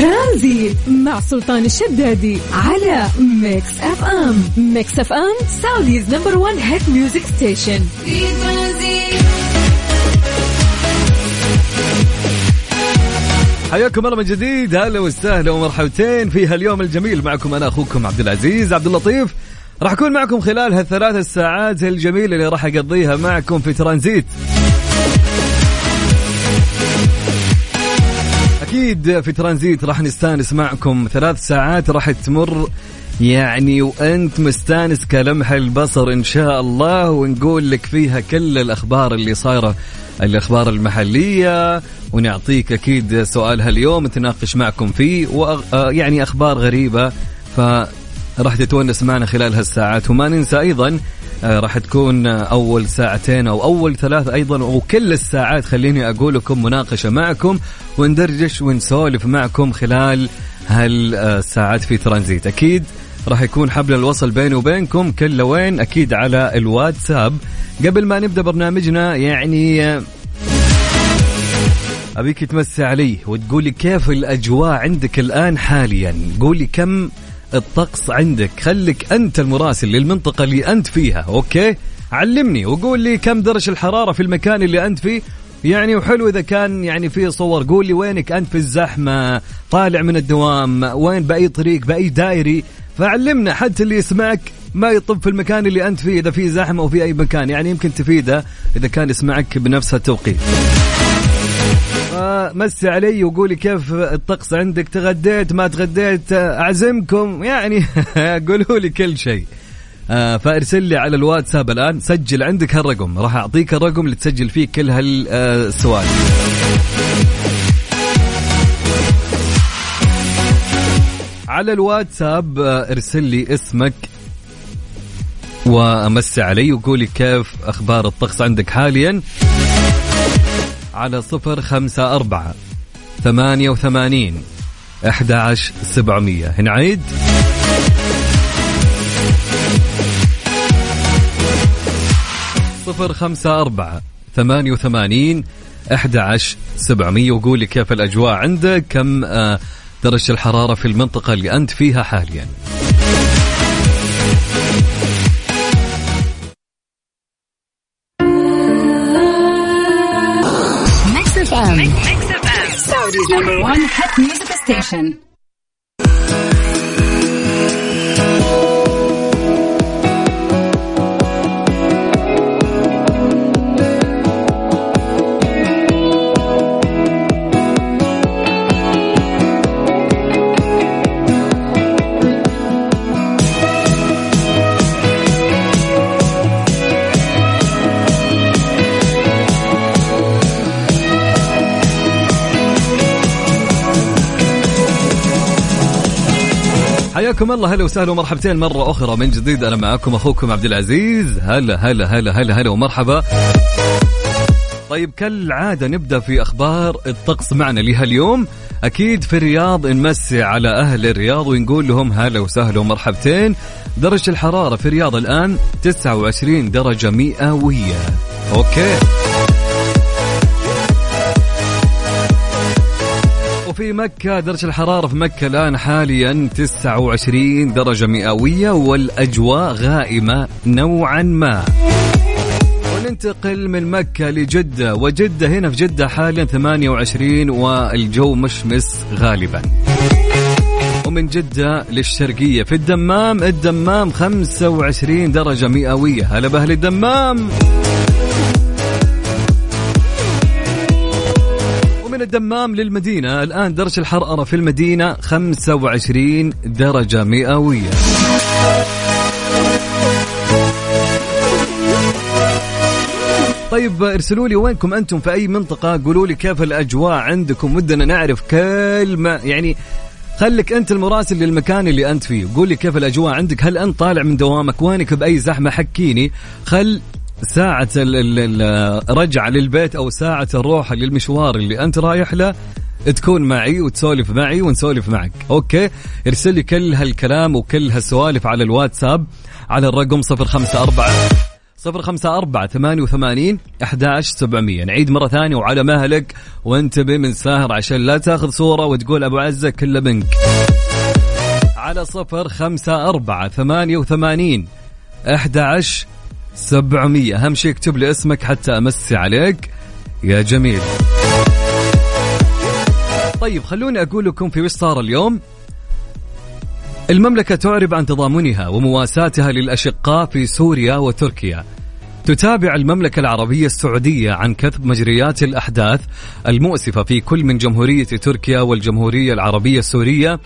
ترانزيت مع سلطان الشدادي على Mix FM. Mix FM Saudi's number 1 hit music station. حياكم الله من جديد هلا وسهلا ومرحبتين في هاليوم الجميل معكم أنا أخوكم عبد العزيز عبد اللطيف. راح أكون معكم خلال هالثلاث الساعات الجميلة اللي راح أقضيها معكم في ترانزيت. أكيد في ترانزيت راح نستانس معكم. ثلاث ساعات راح تمر. يعني وأنت مستانس كلمح البصر إن شاء الله ونقول لك فيها كل الأخبار اللي صايرة الأخبار المحلية ونعطيك أكيد سؤال هاليوم نتناقش معكم فيه ويعني أخبار غريبة. فراح تتونس معنا خلال هالساعات. وما ننسى أيضا آه، راح تكون أول ساعتين أو أول ثلاث أيضا وكل الساعات خليني أقول لكم مناقشة معكم وندردش ونسولف معكم خلال هالساعات في ترانزيت. أكيد راح يكون حبل الوصل بيني وبينكم كل وين أكيد على الواتساب. قبل ما نبدأ برنامجنا يعني آه، أبيك تمسي علي وتقولي كيف الأجواء عندك الآن حاليا؟ قولي كم الطقس عندك. خليك أنت المراسل للمنطقة اللي أنت فيها أوكي؟ علمني وقول لي كم درجة الحرارة في المكان اللي أنت فيه. يعني وحلو إذا كان يعني في صور. قول لي وينك أنت في الزحمة طالع من الدوام وين بأي طريق بأي دائري فعلمنا حتى اللي يسمعك ما يطب في المكان اللي أنت فيه إذا في زحمة أو في أي مكان. يعني يمكن تفيده إذا كان يسمعك بنفس التوقيت. مسي علي وقولي كيف الطقس عندك؟ تغديت؟ ما تغديت؟ أعزمكم. يعني قولوا لي كل شيء. آه، فارسل لي على الواتساب الآن سجل عندك هالرقم. راح أعطيك الرقم اللي تسجل فيه كل هالسؤال على الواتساب آه، ارسل لي اسمك وأمسي علي وقولي كيف أخبار الطقس عندك حاليا. على صفر خمسة أربعة ثمانية وثمانين أحد عشر سبعمية. نعيد صفر خمسة أربعة ثمانية وثمانين أحد عشر سبعمية وقولي كيف الأجواء عندك؟ كم آه، درجة الحرارة في المنطقة اللي أنت فيها حالياً؟ Saudi's number one hit music station. حياكم الله. هلا وسهلا ومرحبتين مرة أخرى من جديد. أنا معكم أخوكم عبد العزيز. هلا هلا هلا هلا هلا ومرحبا. طيب كالعادة نبدأ في أخبار الطقس معنا لهاليوم. أكيد في الرياض نمسي على أهل الرياض ونقول لهم هلا وسهلا ومرحبتين. درجة الحرارة في الرياض الآن 29 درجة مئوية. أوكي. وفي مكة درجة الحرارة في مكة الآن حاليا 29 درجة مئوية والأجواء غائمة نوعا ما. وننتقل من مكة لجدة وجدة هنا في جدة حاليا 28 والجو مشمس غالبا. ومن جدة للشرقية في الدمام الدمام 25 درجة مئوية. هلا بأهل الدمام. من الدمام للمدينة. الآن درجة الحرارة في المدينة 25 درجة مئوية. طيب ارسلوا لي وينكم أنتم في أي منطقة؟ قولوا لي كيف الأجواء عندكم؟ ودنا نعرف كل ما يعني خليك أنت المراسل للمكان اللي أنت فيه. قول لي كيف الأجواء عندك؟ هل أنت طالع من دوامك؟ وينك بأي زحمة؟ حكيني. خل ساعة الرجعة للبيت أو ساعة الروح للمشوار اللي أنت رايح له تكون معي وتسولف معي ونسولف معك. أوكي؟ ارسل لي كل هالكلام وكل هالسوالف على الواتساب على الرقم 054 054 88 11700 نعيد مرة ثانية وعلى مهلك وانتبه من ساهر عشان لا تاخذ صورة وتقول أبو عزة كله منك. على صفر خمسة أربعة ثمانية وثمانين أحد عشر 700 أهم شيء اكتب لي اسمك حتى أمسي عليك. يا جميل. طيب خلوني أقول لكم في وش صار اليوم. المملكة تعرب عن تضامنها ومواساتها للأشقاء في سوريا وتركيا. تتابع المملكة العربية السعودية عن كثب مجريات الأحداث المؤسفة في كل من جمهورية تركيا والجمهورية العربية السورية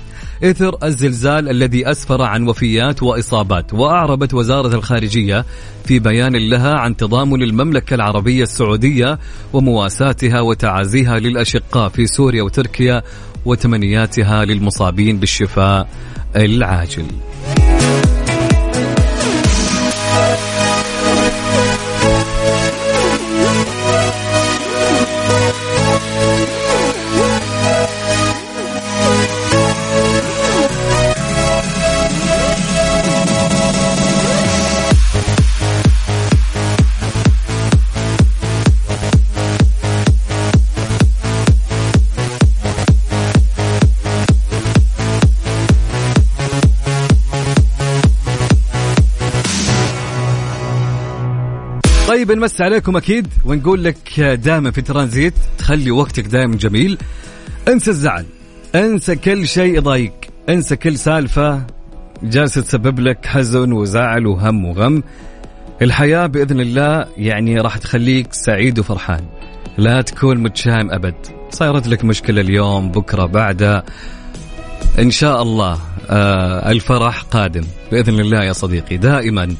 إثر الزلزال الذي أسفر عن وفيات وإصابات وأعربت وزارة الخارجية في بيان لها عن تضامن المملكة العربية السعودية ومواساتها وتعازيها للأشقاء في سوريا وتركيا وتمنياتها للمصابين بالشفاء العاجل. طيب نمس عليكم أكيد ونقول لك دائما في ترانزيت تخلي وقتك دائما جميل. انسى الزعل انسى كل شيء يضايقك انسى كل سالفة جالسة تسبب لك حزن وزعل وهم وغم. الحياة بإذن الله يعني راح تخليك سعيد وفرحان. لا تكون متشائم أبد. صارت لك مشكلة اليوم بكرة بعده إن شاء الله آه الفرح قادم. بإذن الله يا صديقي دائما.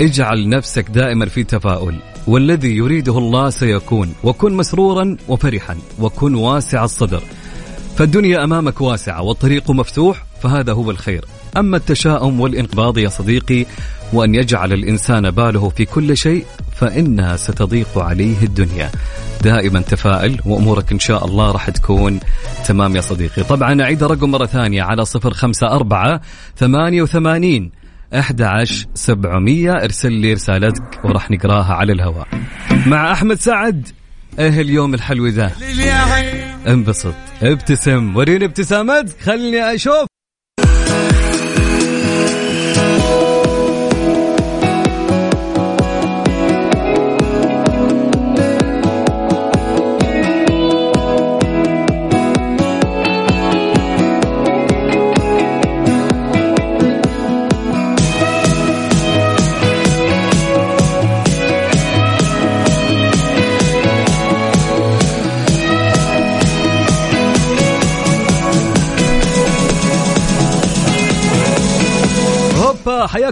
اجعل نفسك دائما في تفاؤل. والذي يريده الله سيكون. وكن مسرورا وفرحا. وكن واسع الصدر. فالدنيا أمامك واسعة والطريق مفتوح فهذا هو الخير. أما التشاؤم والانقباض يا صديقي وأن يجعل الإنسان باله في كل شيء فإنها ستضيق عليه الدنيا. دائما تفائل وأمورك إن شاء الله راح تكون تمام يا صديقي. طبعا أعيد الرقم مرة ثانية على صفر خمسة أربعة ثمانية وثمانين 11 700 ارسل لي رسالتك وراح نقراها على الهواء. مع أحمد سعد إيه اليوم الحلو ذا. انبسط. ابتسم. وريني ابتسامتك خلني أشوف.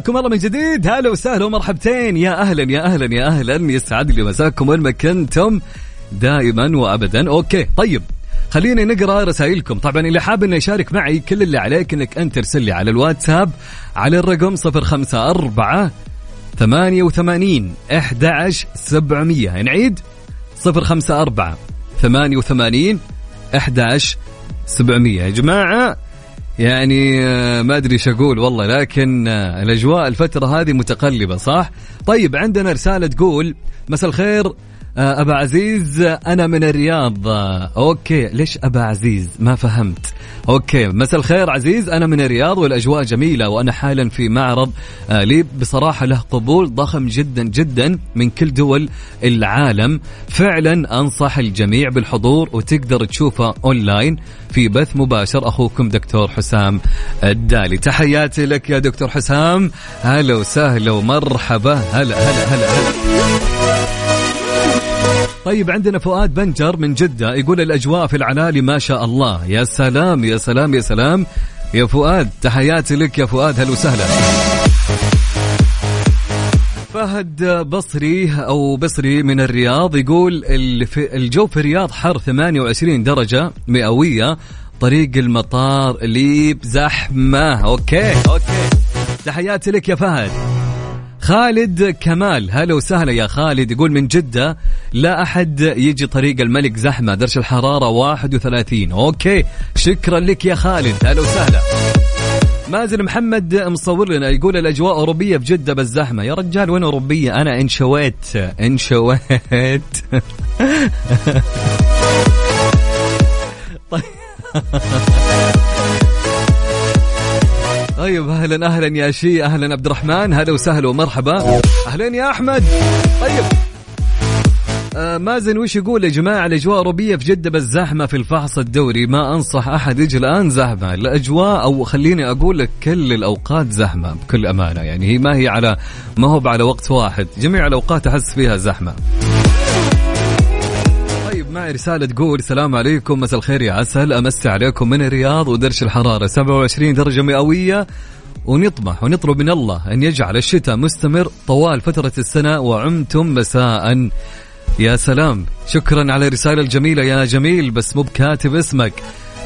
حياكم الله من جديد. هلا وسهلا ومرحبتين. يا أهلا يا أهلا يا أهلا. يسعد لي مساكم وين ما كنتم دائما وابدا. أوكي طيب. خلينا نقرأ رسائلكم. طبعا اللي حاب إنه يشارك معي كل اللي عليك إنك أنت ترسل لي على الواتساب على الرقم 054 88 11 700 نعيد؟ 054 88 11 700 يا جماعة يعني آه، ما أدري إيش أقول والله لكن آه، الأجواء الفترة هذه متقلبة صح؟ طيب عندنا رسالة تقول مساء الخير أبا عزيز آه، أنا من الرياض. آه، okay ليش أبا عزيز؟ ما فهمت. okay مساء الخير عزيز أنا من الرياض والأجواء جميلة وأنا حالا في معرض آه، لي بصراحة له قبول ضخم جدا جدا من كل دول العالم. فعلا أنصح الجميع بالحضور وتقدر تشوفه أونلاين في بث مباشر. أخوكم دكتور حسام الدالي. تحياتي لك يا دكتور حسام. هلا وسهلا ومرحبا. هلا هلا هلا هلا. طيب عندنا فؤاد بنجر من جدة يقول الأجواء في العنالي ما شاء الله. يا سلام يا سلام يا سلام. يا فؤاد تحياتي لك يا فؤاد. هلا وسهلا. فهد بصري أو بصري من الرياض يقول الجو في الرياض حر 28 درجة مئوية. طريق المطار اللي بزحمة okay okay. تحياتي لك يا فهد. خالد كمال. هلا وسهلا يا خالد. يقول من جدة لا أحد يجي طريق الملك زحمة درجة الحرارة 31 okay شكرا لك يا خالد. هلا وسهلا. مازن محمد مصور لنا يقول الأجواء أوروبية بجده بالزحمه يا رجال وين أوروبية؟ أنا انشويت انشويت طيب. طيب أهلا أهلا يا شي أهلا عبد الرحمن هلا وسهلا ومرحبا. أهلا يا أحمد. طيب. آه مازن وش يقول يا جماعة؟ الأجواء أوروبية في جدة بس زحمة في الفحص الدوري. ما أنصح أحد يجي الآن زحمة. الأجواء أو خليني أقول لك كل الأوقات زحمة بكل أمانة. يعني هي ما هي على ما هو على وقت واحد. جميع الأوقات أحس فيها زحمة. معي رسالة تقول السلام عليكم مساء الخير يا عسل. أمسي عليكم من الرياض ودرش الحرارة. 27 درجة مئوية ونطمح ونطلب من الله أن يجعل الشتاء مستمر طوال فترة السنة وعمتم مساء. يا سلام. شكرا على الرسالة الجميلة يا جميل بس مو بكاتب اسمك.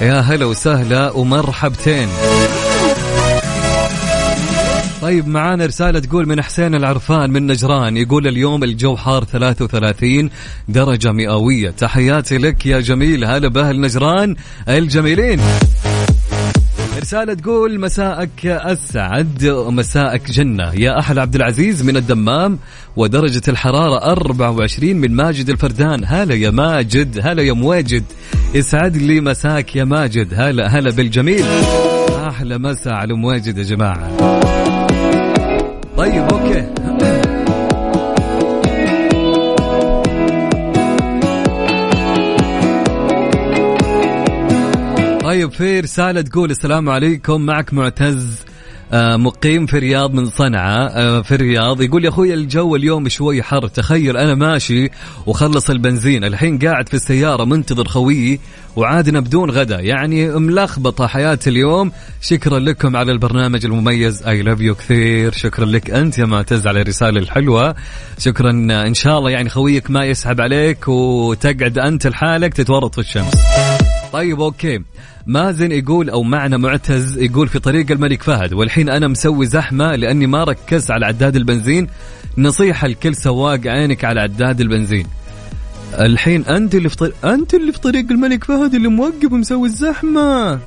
يا هلا وسهلا ومرحبتين. طيب معانا رسالة تقول من حسين العرفان من نجران يقول اليوم الجو حار 33 درجة مئوية. تحياتي لك يا جميل. هلا بأهل نجران الجميلين. رسالة تقول مساءك أسعد مساءك جنة. يا أحلى عبد العزيز من الدمام ودرجة الحرارة 24 من ماجد الفردان. هلا يا ماجد هلا يا مواجد يسعد لي مساك يا ماجد. هلا هلا بالجميل. أحلى مساء على مواجد يا جماعة. طيب أوكي. طيب في رسالة تقول السلام عليكم معك معتز. مقيم في الرياض من صنعاء آه، في الرياض. يقول يا أخوي الجو اليوم شوي حر. تخيل أنا ماشي وخلص البنزين. الحين قاعد في السيارة منتظر خويي وعادنا بدون غدا. يعني ملخبطة حياتي اليوم. شكرا لكم على البرنامج المميز. I love you كثير. شكرا لك أنت يا معتز على الرسالة الحلوة. شكرا إن شاء الله يعني خويك ما يسحب عليك وتقعد أنت لحالك تتورط في الشمس. طيب okay. مازن يقول أو معنا معتز يقول في طريق الملك فهد والحين أنا مسوي زحمة لأني ما ركزت على عداد البنزين. نصيحة لكل سواق عينك على عداد البنزين. الحين أنت اللي في طريق أنت اللي في طريق الملك فهد اللي موقف ومسوي الزحمة.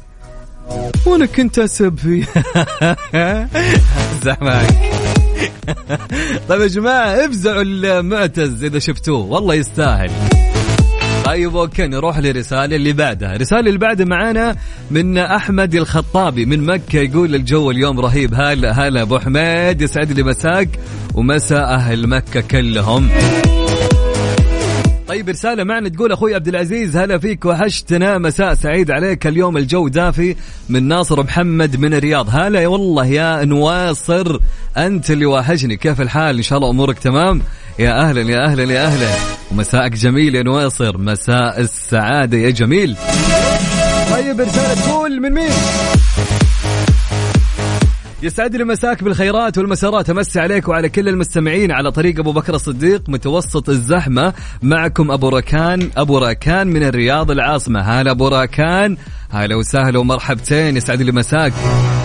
وأنا كنت أسب فيه زحمه طيب يا جماعة افزعوا المعتز إذا شفتوه. والله يستاهل. طيب أوكي نروح للرسالة اللي بعدها، الرسالة اللي بعدها معانا من أحمد الخطابي من مكة يقول الجو اليوم رهيب. هلا هلا أبو حميد يسعد لي مساك ومساء أهل مكة كلهم. طيب رسالة معنا تقول أخوي عبد العزيز هلا فيك وحشتنا مساء سعيد عليك. اليوم الجو دافي من ناصر محمد من الرياض. هلا والله يا نواصر أنت اللي واحشني. كيف الحال؟ إن شاء الله أمورك تمام. يا أهلا يا أهلا يا أهلا. ومساءك جميل يا نواصر. مساء السعادة يا جميل. طيب رسالة تقول من مين؟ يسعد لي مساك بالخيرات والمسارات أمسي عليك وعلى كل المستمعين على طريق أبو بكر الصديق متوسط الزحمة. معكم أبو ركان أبو ركان من الرياض العاصمة. هلا أبو ركان. هلا وسهلا ومرحبتين. يسعد لي مساك.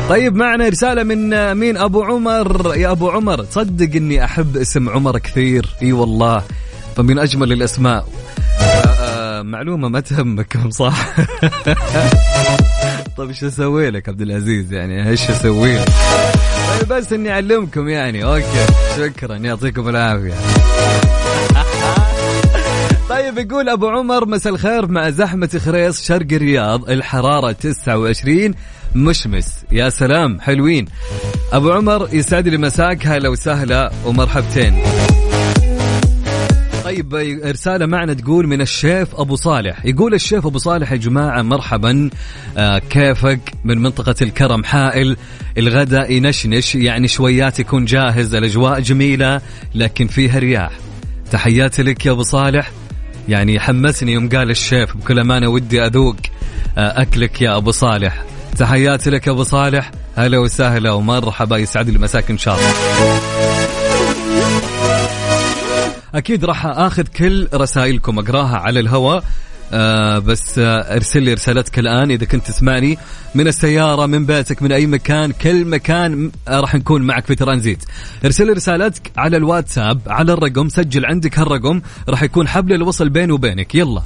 طيب معنا رسالة من مين؟ أبو عمر. يا أبو عمر تصدق إني أحب اسم عمر كثير؟ إي والله. فمن أجمل الأسماء. آه، معلومة ما تهمكم صح؟ طيب إيش أسوي لك عبد العزيز؟ يعني إيش أسوي لك؟ طيب بس إني أعلمكم يعني. أوكي شكرا. يعطيكم العافية. طيب يقول أبو عمر مساء الخير مع زحمة خريص شرق الرياض الحرارة 29 مشمس. يا سلام حلوين. أبو عمر يسعد لي مساك هلا وسهلا ومرحبتين. طيب رسالة معنا تقول من الشيف أبو صالح. يقول الشيف أبو صالح يا جماعة مرحبا. آه كيفك؟ من منطقة الكرم حائل. الغداء ينشنش يعني شويات يكون جاهز الأجواء جميلة لكن فيها رياح. تحياتي لك يا أبو صالح. يعني حمسني يوم قال الشيف بكل أمانة ودي أذوق آه أكلك يا أبو صالح. تحياتي لك يا أبو صالح. هلا وسهلا ومرحبا. يسعد لي مساك إن شاء الله. أكيد راح آخذ كل رسائلكم أقراها على الهواء. آه بس آه ارسل لي رسالتك الآن إذا كنت تسمعني. من السيارة من بيتك من أي مكان كل مكان آه راح نكون معك في ترانزيت. ارسل لي رسالتك على الواتساب على الرقم سجل عندك هالرقم راح يكون حبل الوصل بيني وبينك. يلا.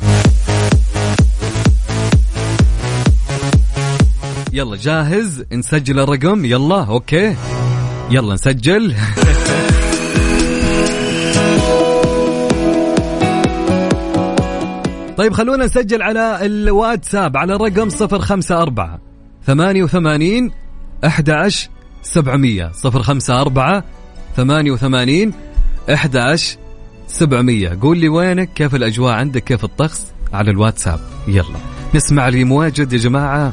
يلا جاهز؟ نسجل الرقم. يلا أوكي. يلا نسجل. طيب خلونا نسجل على الواتساب على الرقم 054 88 11 700 054 88 11 700 قول لي وينك؟ كيف الأجواء عندك؟ كيف الطقس؟ على الواتساب. يلا. نسمع اللي مواجد يا جماعة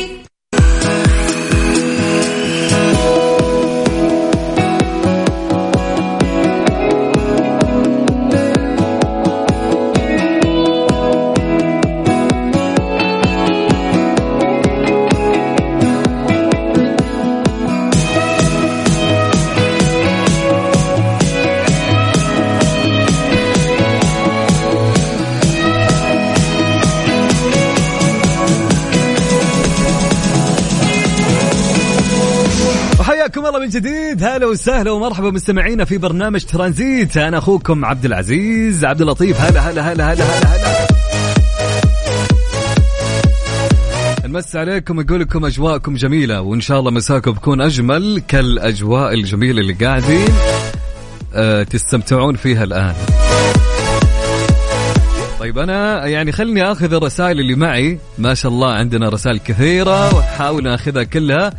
جديد. هلا وسهلا ومرحبا مستمعينا في برنامج ترانزيت. أنا أخوكم عبد العزيز عبد اللطيف. هلا هلا هلا هلا هلا هلا. نمس عليكم يقول لكم أجواءكم جميلة وإن شاء الله مساكم بكون أجمل كالأجواء الجميلة اللي قاعدين آه تستمتعون فيها الآن. طيب أنا يعني خلني آخذ الرسائل اللي معي. ما شاء الله عندنا رسائل كثيرة واحاول أخذها كلها.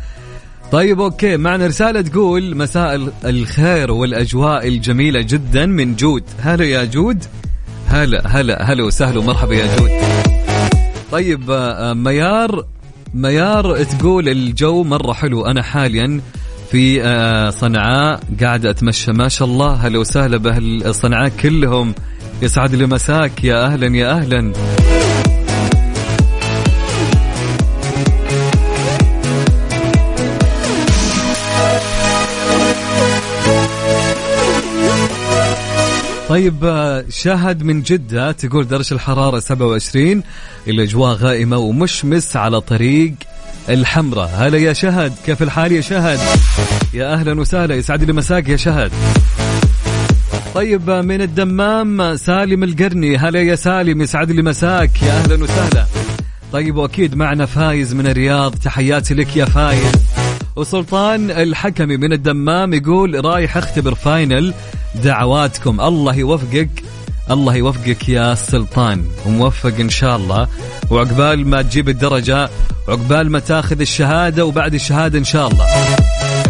طيب okay. معنا رسالة تقول مساء ال- الخير والأجواء الجميلة جدا من جود. هلا يا جود. هلا هلا هلا وسهلا ومرحبا يا جود. طيب آه، آه، ميار ميار تقول الجو مرة حلو. أنا حاليا في آه، صنعاء قاعد أتمشى. ما شاء الله. هلا وسهلا باهل صنعاء كلهم. يسعد لي مساك. يا أهلا يا أهلا. طيب آه، شهد من جدة تقول درجة الحرارة 27 الأجواء غائمة ومشمس على طريق الحمراء. هلا يا شهد كيف الحال يا شهد؟ يا أهلا وسهلا يسعد لي مساك يا شهد. طيب آه، من الدمام آه، سالم القرني. هلا يا سالم يسعد لي مساك يا أهلا وسهلا. طيب وأكيد معنا فايز من الرياض. تحياتي لك يا فايز. وسلطان الحكمي من الدمام يقول رايح أختبر final. دعواتكم. الله يوفقك. الله يوفقك يا سلطان. وموفق إن شاء الله. وعقبال ما تجيب الدرجة وعقبال ما تاخذ الشهادة وبعد الشهادة إن شاء الله.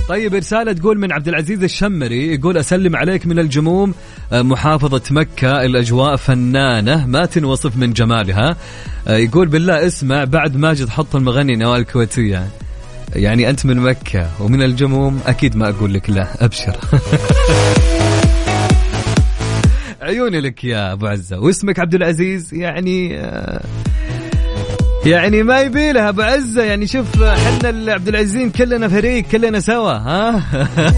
طيب رسالة تقول من عبد العزيز الشمري يقول أسلم عليك من الجموم. آه، محافظة مكة الأجواء فنانة. ما تنوصف من جمالها. آه، يقول بالله اسمع بعد ماجد حط المغني نوال الكويتية. يعني أنت من مكة ومن الجموم أكيد ما أقول لك لا أبشر. عيوني لك يا أبو عزة واسمك عبد العزيز يعني آه، يعني ما يبي لها أبو عزة يعني شوف إحنا عبد العزيزين كلنا فريق كلنا سوا ها؟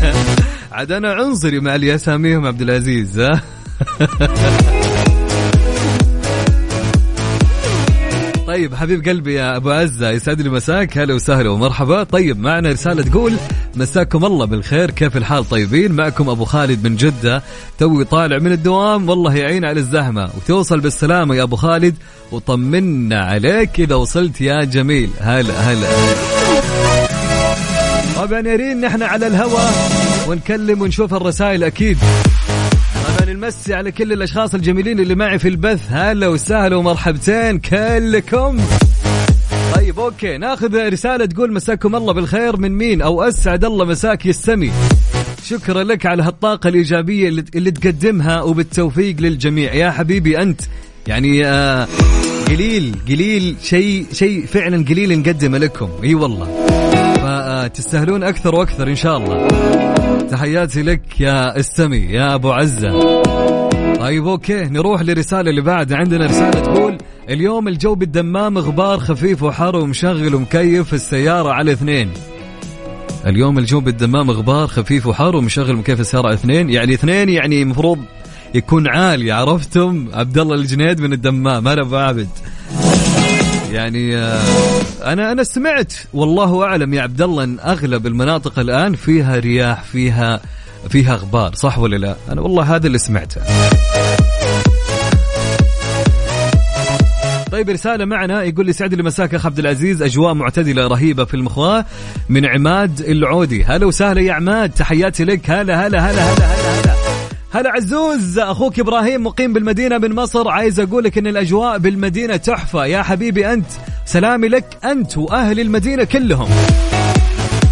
عاد أنا عنصري مع اللي اساميهم عبد العزيز ها؟ طيب حبيب قلبي يا أبو عزة يسعد لي مساك. هلا وسهلا ومرحبا. طيب معنا رسالة تقول مساكم الله بالخير كيف الحال؟ طيبين. معكم أبو خالد من جدة توي طالع من الدوام. والله يعين على الزحمة. وتوصل بالسلامة يا أبو خالد وطمنا عليك إذا وصلت يا جميل. هلا هلا. طبعا يا ريت نحن على الهواء ونكلم ونشوف الرسائل أكيد. طبعا نمسي على كل الأشخاص الجميلين اللي معي في البث. هلا وسهلا ومرحبتين كلكم. طيب أوكي. ناخذ رسالة تقول مساكم الله بالخير. من مين؟ أو أسعد الله مساك يستمي. شكرا لك على هالطاقة الإيجابية اللي, اللي تقدمها وبالتوفيق للجميع. يا حبيبي أنت يعني آه قليل قليل شيء شيء فعلا قليل نقدمه لكم. إي والله. فتستاهلون أكثر وأكثر إن شاء الله. تحياتي لك يا استمي يا أبو عزة. طيب أوكي نروح للرساله اللي بعد. عندنا رسالة تقول اليوم الجو بالدمام غبار خفيف وحر ومشغل ومكيف السيارة على اثنين. اليوم الجو بالدمام غبار خفيف وحر ومشغل مكيف السيارة على اثنين. يعني اثنين يعني المفروض يكون عالي عرفتم؟ عبد الله الجنيد من الدمام. أنا بعبد يعني آه، أنا أنا سمعت والله أعلم يا عبد الله إن أغلب المناطق الآن فيها رياح فيها فيها غبار صح ولا لا؟ أنا والله هذا اللي سمعته. طيب رسالة معنا يقول لي سعد لي مساك أخ عبد العزيز أجواء معتدلة رهيبة في المخواة من عماد العودي. هلا وسهلا يا عماد تحياتي لك هلا هلا هلا هلا هلا. هلا هلا عزوز أخوك إبراهيم مقيم بالمدينة من مصر. عايز أقول لك إن الأجواء بالمدينة تحفة. يا حبيبي أنت سلامي لك أنت وأهل المدينة كلهم.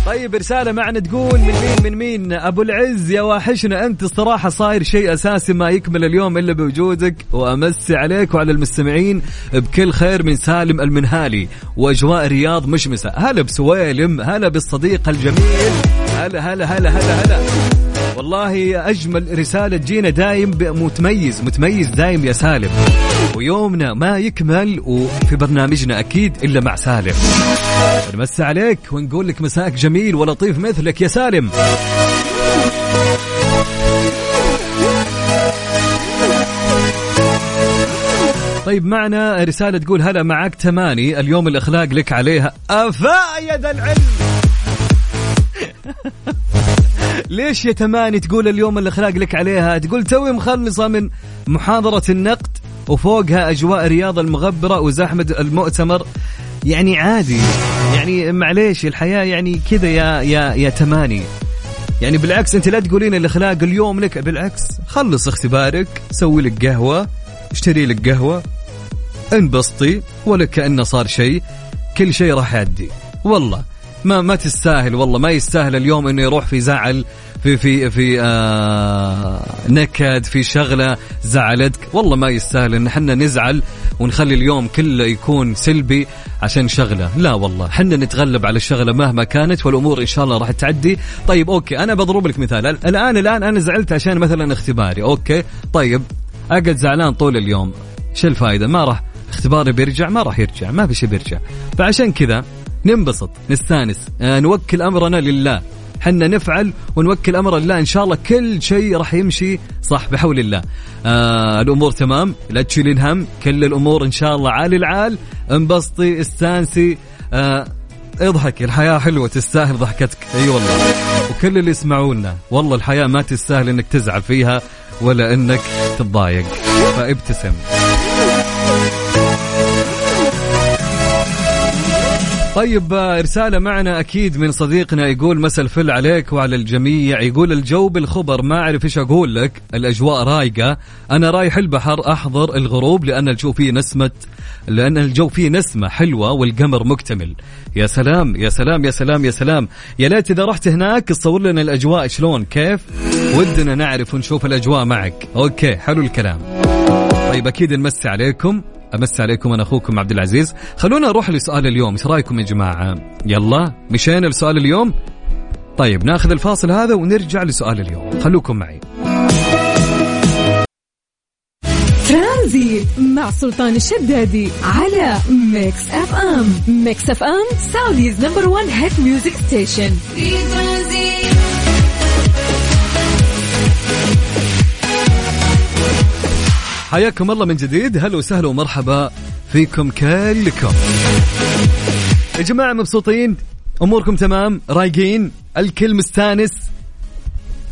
طيب رسالة معنا تقول من مين؟ من مين؟ أبو العز يا واحشنا أنت. الصراحة صاير شيء أساسي ما يكمل اليوم إلا بوجودك. وأمسي عليك وعلى المستمعين بكل خير من سالم المنهالي وأجواء رياض مشمسة. هلا بسويلم هلا بالصديق الجميل. هلا هلا هلا هلا هلا. والله أجمل رسالة تجينا دايم متميز متميز دايم يا سالم. ويومنا ما يكمل وفي برنامجنا أكيد إلا مع سالم. نمسي عليك ونقول لك مساك جميل ولطيف مثلك يا سالم. طيب معنا رسالة تقول هلا معك تماني. اليوم الأخلاق لك عليها أفايد العلم. ليش يا تماني تقول اليوم الاخلاق لك عليها؟ تقول توي مخلصة من محاضرة النقد وفوقها أجواء رياض المغبرة وزحمة المؤتمر. يعني عادي. يعني معليش الحياة يعني كذا يا يا يا تماني. يعني بالعكس أنت لا تقولين الاخلاق اليوم لك. بالعكس خلص اختبارك سوي لك قهوة اشتري لك قهوة. انبسطي ولا كأنه صار شيء. كل شيء راح يعدي والله. ما ما تستاهل والله ما يستاهل اليوم إنه يروح في زعل في في في آه نكد في شغلة زعلتك. والله ما يستاهل إن إحنا نزعل ونخلي اليوم كله يكون سلبي عشان شغلة. لا والله إحنا نتغلب على الشغلة مهما كانت والأمور إن شاء الله راح تعدي. طيب okay أنا بضرب لك مثال. الآن الآن أنا زعلت عشان مثلا اختباري. okay طيب أقعد زعلان طول اليوم. شو الفائده ما راح اختباري بيرجع ما راح يرجع ما في شيء بيرجع. فعشان كذا ننبسط نستانس. آه نوكل أمرنا لله. حنا نفعل ونوكل أمر الله إن شاء الله كل شيء راح يمشي صح بحول الله. آه الأمور تمام؟ لا تشيلين هم. كل الأمور إن شاء الله عال العال. انبسطي استانسي. آه اضحك الحياة حلوة تستاهل ضحكتك. أي أيوة والله. وكل اللي يسمعونا والله الحياة ما تستاهل إنك تزعل فيها ولا إنك تتضايق. فابتسم. طيب رسالة معنا أكيد من صديقنا يقول مسا الفل عليك وعلى الجميع. يقول الجو بالخبر ما أعرف إيش أقول لك. الأجواء رايقة. أنا رايح البحر أحضر الغروب لأن الجو فيه نسمة لأن الجو فيه نسمة حلوة والقمر مكتمل. يا سلام يا سلام يا سلام يا سلام. يا ليت إذا رحت هناك تصور لنا الأجواء شلون كيف؟ ودنا نعرف ونشوف الأجواء معك. أوكي حلو الكلام. طيب أكيد نمسي عليكم. أمس عليكم أنا أخوكم عبد العزيز. خلونا نروح لسؤال اليوم إيش رأيكم يا جماعة؟ يلا مشينا لسؤال اليوم؟ طيب ناخذ الفاصل هذا ونرجع لسؤال اليوم. خلوكم معي. ترانزيت مع سلطان الشدادي على Mix FM. Mix FM Saudi's number 1 hit music station. في ترانزيت. حياكم الله من جديد. هلا وسهلا ومرحبا فيكم كلكم. يا جماعة مبسوطين؟ أموركم تمام؟ رايقين؟ الكل مستانس؟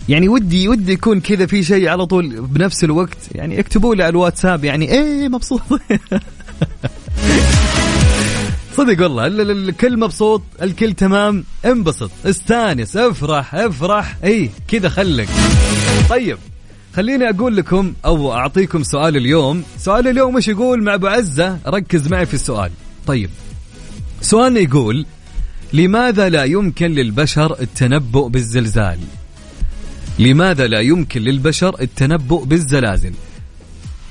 يعني ودي ودي يكون كذا في شيء على طول بنفس الوقت. يعني اكتبوا لي على الواتساب يعني إيه مبسوط. صدق والله الكل مبسوط الكل تمام. انبسط استانس افرح افرح. اي كذا خلك. طيب خليني أقول لكم أو أعطيكم سؤال اليوم. سؤال اليوم إيش يقول مع أبو عزة؟ ركز معي في السؤال. طيب. سؤالنا يقول لماذا لا يمكن للبشر التنبؤ بالزلزال؟ لماذا لا يمكن للبشر التنبؤ بالزلازل؟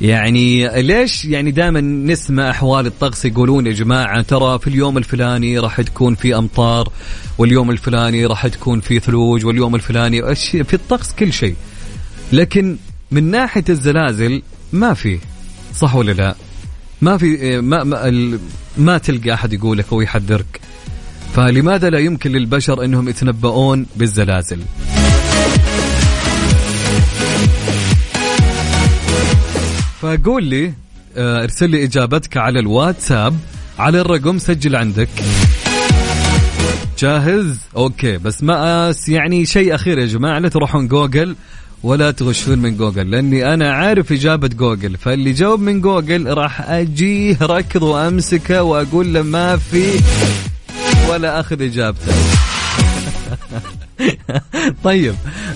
يعني ليش؟ يعني دائما نسمع أحوال الطقس يقولون يا جماعة ترى في اليوم الفلاني راح تكون في أمطار واليوم الفلاني راح تكون في ثلوج واليوم الفلاني في الطقس كل شيء. لكن من ناحية الزلازل ما في صح ولا لا؟ ما في ما ما, ال- ما تلقى أحد يقول لك أو يحذرك. فلماذا لا يمكن للبشر إنهم يتنبؤون بالزلازل؟ فقول لي آه، ارسل لي إجابتك على الواتساب على الرقم سجل عندك. جاهز؟ okay بس ما أس يعني شيء أخير يا جماعة لا تروحون جوجل. ولا تغشون من جوجل لأني أنا عارف إجابة جوجل فاللي جاوب من جوجل راح أجيه ركض وأمسكه وأقول له ما في ولا أخذ إجابته. طيب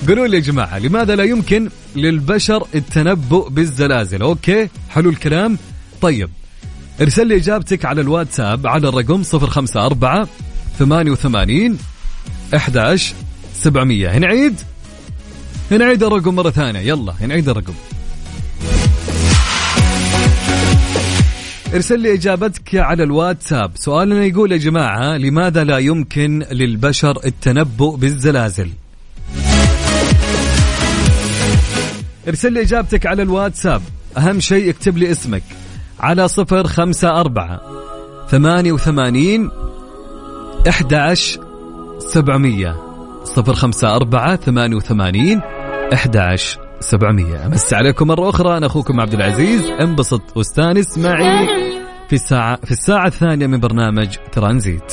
قولوا لي يا جماعة لماذا لا يمكن للبشر التنبؤ بالزلازل؟ أوكي حلو الكلام. طيب ارسل لي إجابتك على الواتساب على الرقم 054 88 11 700 نعيد نعيد الرقم مرة ثانية. يلا نعيد الرقم. ارسل لي إجابتك على الواتساب. سؤالنا يقول يا جماعة لماذا لا يمكن للبشر التنبؤ بالزلازل؟ ارسل لي إجابتك على الواتساب. أهم شيء اكتب لي اسمك. على صفر خمسة أربعة ثمانية وثمانين إحدى عشر سبعمية. صفر خمسة أربعة ثمانية وثمانين إحدى عشر سبعمية. أمس عليكم مرة أخرى أنا أخوكم عبد العزيز انبسط واستانس معي في الساعة في الساعة الثانية من برنامج ترانزيت.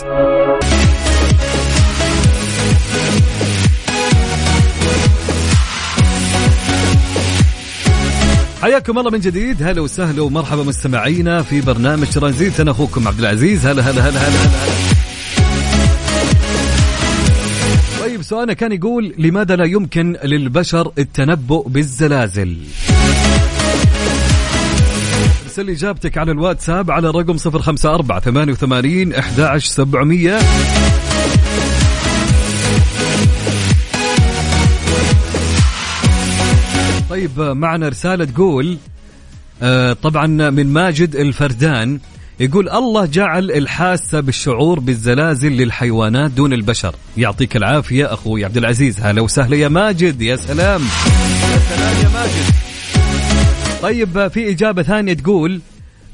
حياكم الله من جديد. هلا وسهلا ومرحبا مستمعينا في برنامج ترانزيت. أنا أخوكم عبد العزيز. هلا هلا هلا هلا هلا, هلا. طيب سؤالنا كان يقول لماذا لا يمكن للبشر التنبؤ بالزلازل؟ ارسل لي إجابتك على الواتساب على الرقم 054 88 11700 طيب معنا رسالة تقول آه، طبعا من ماجد الفردان يقول الله جعل الحاسة بالشعور بالزلازل للحيوانات دون البشر. يعطيك العافية أخوي عبد العزيز. هلا وسهلا يا ماجد. يا سلام. يا سلام يا ماجد. طيب في إجابة ثانية تقول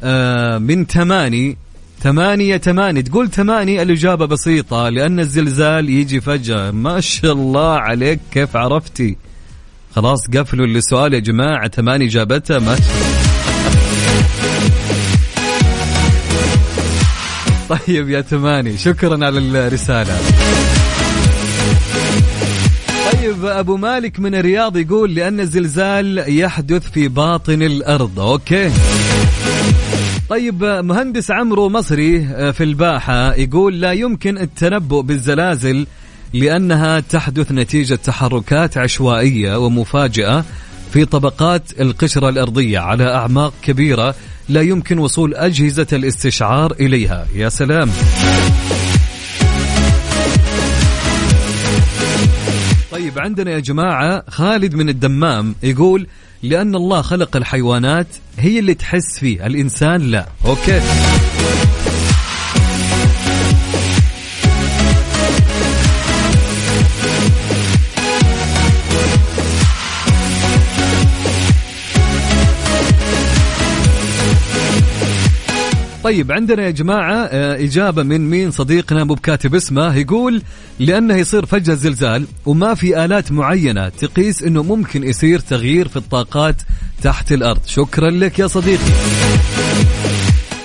آه، من تماني ثمانية تماني تقول تماني الإجابة بسيطة لأن الزلزال يجي فجأة. ما شاء الله عليك كيف عرفتي؟ خلاص قفلوا السؤال يا جماعة. تماني إجابته ما طيب يا تماني شكرا على الرسالة. طيب أبو مالك من الرياض يقول لأن الزلزال يحدث في باطن الأرض. أوكي. طيب مهندس عمرو مصري في الباحة يقول لا يمكن التنبؤ بالزلازل لأنها تحدث نتيجة تحركات عشوائية ومفاجئة في طبقات القشرة الأرضية على أعماق كبيرة لا يمكن وصول أجهزة الاستشعار إليها. يا سلام. طيب عندنا يا جماعة خالد من الدمام يقول لأن الله خلق الحيوانات هي اللي تحس فيه الإنسان لا. أوكي. طيب عندنا يا جماعة آه، إجابة من مين؟ صديقنا مو بكاتب اسمه يقول لأنه يصير فجأة زلزال وما في آلات معينة تقيس أنه ممكن يصير تغيير في الطاقات تحت الأرض. شكرا لك يا صديقي.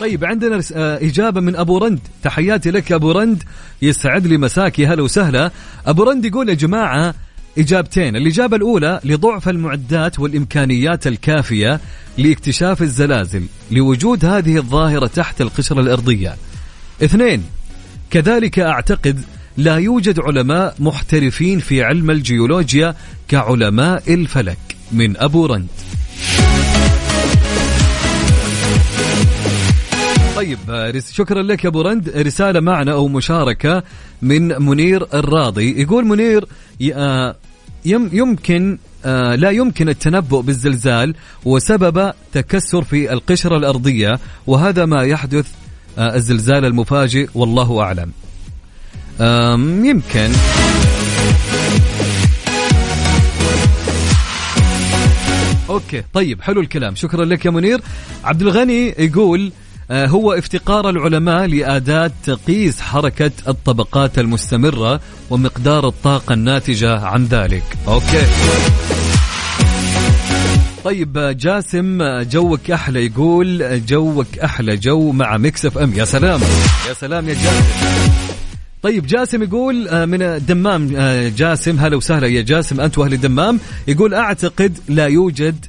طيب عندنا آه، إجابة من أبو رند. تحياتي لك يا أبو رند. يسعد لي مساكي هلا وسهلا. أبو رند يقول يا جماعة إجابتين. الإجابة الأولى لضعف المعدات والإمكانيات الكافية لاكتشاف الزلازل لوجود هذه الظاهرة تحت القشرة الأرضية. اثنين كذلك أعتقد لا يوجد علماء محترفين في علم الجيولوجيا كعلماء الفلك من أبو رند. طيب شكرا لك يا أبو رند. رسالة معنا أو مشاركة من منير الراضي. يقول منير آه، يم يمكن آه، لا يمكن التنبؤ بالزلزال وسبب تكسر في القشرة الأرضية وهذا ما يحدث آه، الزلزال المفاجئ والله أعلم. آم، يمكن. أوكي طيب حلو الكلام. شكرا لك يا منير. عبد الغني يقول هو افتقار العلماء لأداة تقيس حركة الطبقات المستمرة ومقدار الطاقة الناتجة عن ذلك. okay. طيب آه، جاسم آه، جوك أحلى يقول آه، جوك أحلى جو مع Mix FM. يا سلام. يا سلام يا جاسم. طيب جاسم يقول آه، من الدمام آه، جاسم هلا وسهلا يا جاسم أنت وأهل الدمام. يقول أعتقد لا يوجد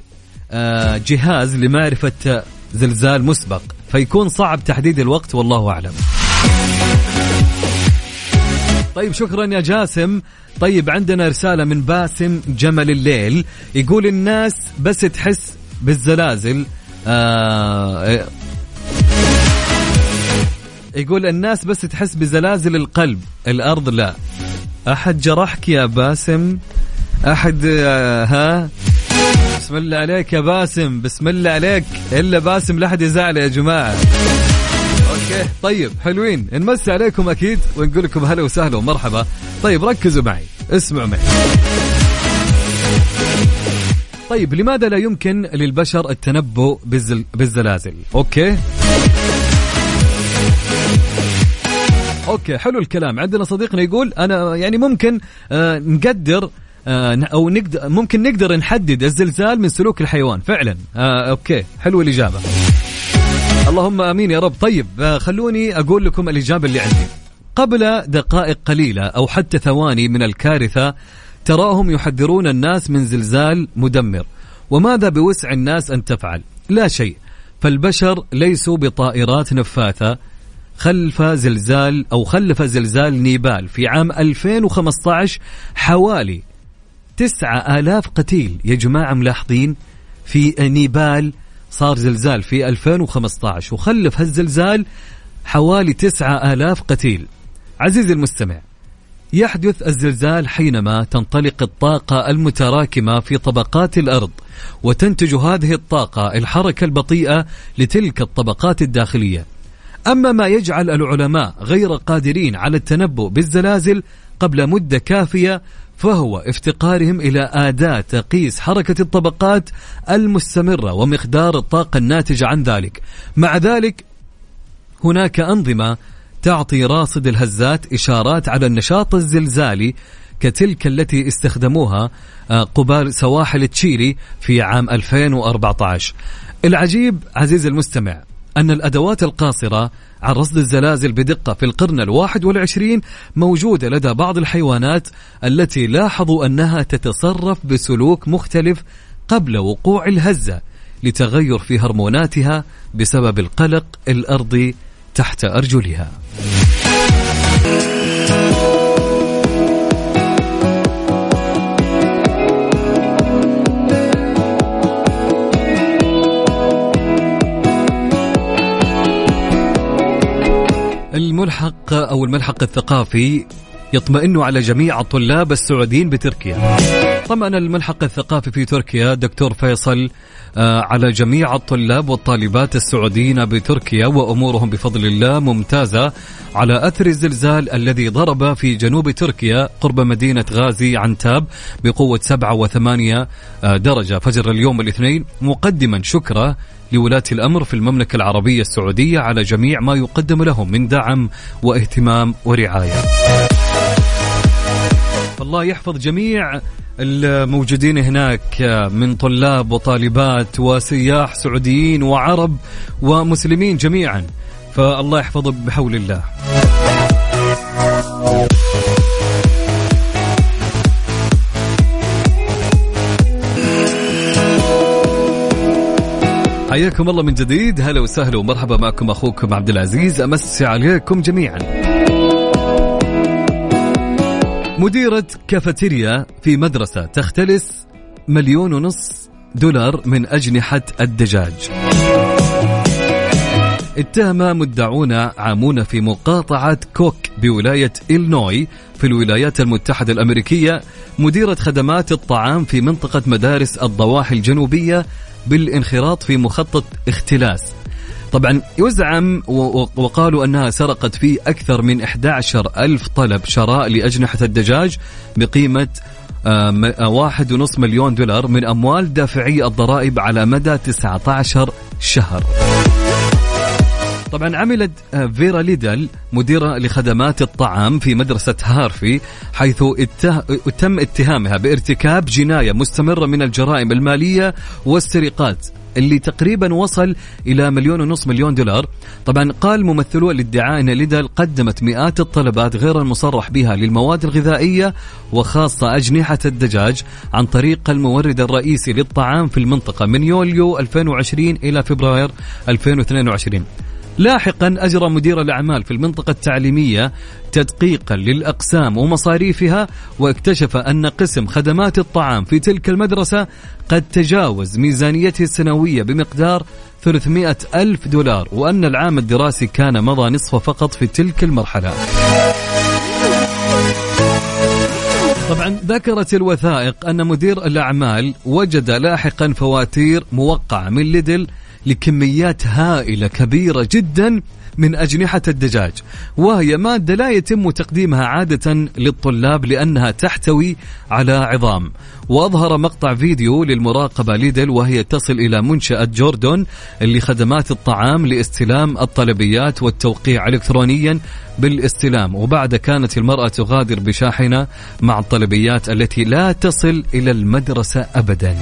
آه، جهاز لمعرفة آه، زلزال مسبق. فيكون صعب تحديد الوقت والله أعلم. طيب شكرا يا جاسم. طيب عندنا رسالة من باسم جمل الليل. يقول الناس بس تحس بالزلازل. آه يقول الناس بس تحس بزلازل القلب. الأرض لا. أحد جرحك يا باسم؟ أحد آه ها؟ بسم الله عليك يا باسم بسم الله عليك. إلا باسم لا أحد يزعل يا جماعة. okay طيب حلوين. نمسي عليكم أكيد ونقول لكم هلا وسهلا ومرحبا. طيب ركزوا معي. اسمعوا معي. طيب لماذا لا يمكن للبشر التنبؤ بالزل... بالزلازل؟ okay. okay حلو الكلام. عندنا صديقنا يقول أنا يعني ممكن آه نقدر أو نقدر ممكن نقدر نحدد الزلزال من سلوك الحيوان. فعلا. آه okay. حلو الإجابة. اللهم آمين يا رب. طيب آه، خلوني أقول لكم الإجابة اللي عندي. قبل دقائق قليلة أو حتى ثواني من الكارثة تراهم يحذرون الناس من زلزال مدمر. وماذا بوسع الناس أن تفعل؟ لا شيء. فالبشر ليسوا بطائرات نفاثة خلف زلزال أو خلف زلزال نيبال. في عام 2015 حوالي تسعة آلاف قتيل. يا جماعة ملاحظين في نيبال صار زلزال في 2015 وخلف هالزلزال حوالي تسعة آلاف قتيل. عزيزي المستمع يحدث الزلزال حينما تنطلق الطاقة المتراكمة في طبقات الأرض وتنتج هذه الطاقة الحركة البطيئة لتلك الطبقات الداخلية. أما ما يجعل العلماء غير قادرين على التنبؤ بالزلازل قبل مدة كافية فهو افتقارهم إلى أداة تقيس حركة الطبقات المستمرة ومقدار الطاقة الناتجة عن ذلك. مع ذلك هناك أنظمة تعطي راصد الهزات إشارات على النشاط الزلزالي كتلك التي استخدموها آه، قبال سواحل تشيلي في عام 2014 العجيب عزيزي المستمع أن الأدوات القاصرة عن رصد الزلازل بدقة في القرن الواحد والعشرين موجودة لدى بعض الحيوانات التي لاحظوا أنها تتصرف بسلوك مختلف قبل وقوع الهزة لتغير في هرموناتها بسبب القلق الأرضي تحت أرجلها. الملحق أو الملحق الثقافي يطمئن على جميع الطلاب السعوديين بتركيا. طمأن الملحق الثقافي في تركيا دكتور فيصل آه، على جميع الطلاب والطالبات السعوديين بتركيا وأمورهم بفضل الله ممتازة على أثر الزلزال الذي ضرب في جنوب تركيا قرب مدينة غازي عنتاب بقوة سبعة وثمانية آه، درجة. فجر اليوم الاثنين مقدما شكره لولاة الأمر في المملكة العربية السعودية على جميع ما يقدم لهم من دعم واهتمام ورعاية. الله يحفظ جميع الموجودين هناك من طلاب وطالبات وسياح سعوديين وعرب ومسلمين جميعا. فالله يحفظه بحول الله. حياكم الله من جديد. هلا وسهلا ومرحبا معكم أخوكم عبد العزيز. امسي عليكم جميعا. مديرة كافيتيريا في مدرسة تختلس مليون ونص دولار من أجنحة الدجاج. اتهم مدعون عامون في مقاطعة كوك بولاية إلنوي في الولايات المتحدة الأمريكية. مديرة خدمات الطعام في منطقة مدارس الضواحي الجنوبية بالانخراط في مخطط اختلاس. طبعا يزعم وقالوا أنها سرقت فيه أكثر من 11 ألف طلب شراء لأجنحة الدجاج بقيمة واحد ونص مليون دولار من أموال دافعي الضرائب على مدى 19 شهر. طبعا عملت آه، فيرا ليدل مديرة لخدمات الطعام في مدرسة هارفي حيث. تم اتهامها بارتكاب جناية مستمرة من الجرائم المالية والسرقات اللي تقريبا وصل إلى مليون ونص مليون دولار طبعا قال ممثلو الادعاء إن ليدل قدمت مئات الطلبات غير المصرح بها للمواد الغذائية وخاصة أجنحة الدجاج عن طريق المورد الرئيسي للطعام في المنطقة من يوليو 2020 إلى فبراير 2022 لاحقا أجرى مدير الأعمال في المنطقة التعليمية تدقيقا للأقسام ومصاريفها واكتشف أن قسم خدمات الطعام في تلك المدرسة قد تجاوز ميزانيته السنوية بمقدار 300 ألف دولار وأن العام الدراسي كان مضى نصفه فقط في تلك المرحلة. طبعا ذكرت الوثائق أن مدير الأعمال وجد لاحقا فواتير موقعة من ليدل لكميات هائلة كبيرة جدا من أجنحة الدجاج. وهي مادة لا يتم تقديمها عادة للطلاب لأنها تحتوي على عظام. وأظهر مقطع فيديو للمراقبة ليدل وهي تصل إلى منشأة جوردون لخدمات الطعام لاستلام الطلبيات والتوقيع إلكترونيا بالاستلام. وبعد كانت المرأة تغادر بشاحنة مع الطلبيات التي لا تصل إلى المدرسة أبداً.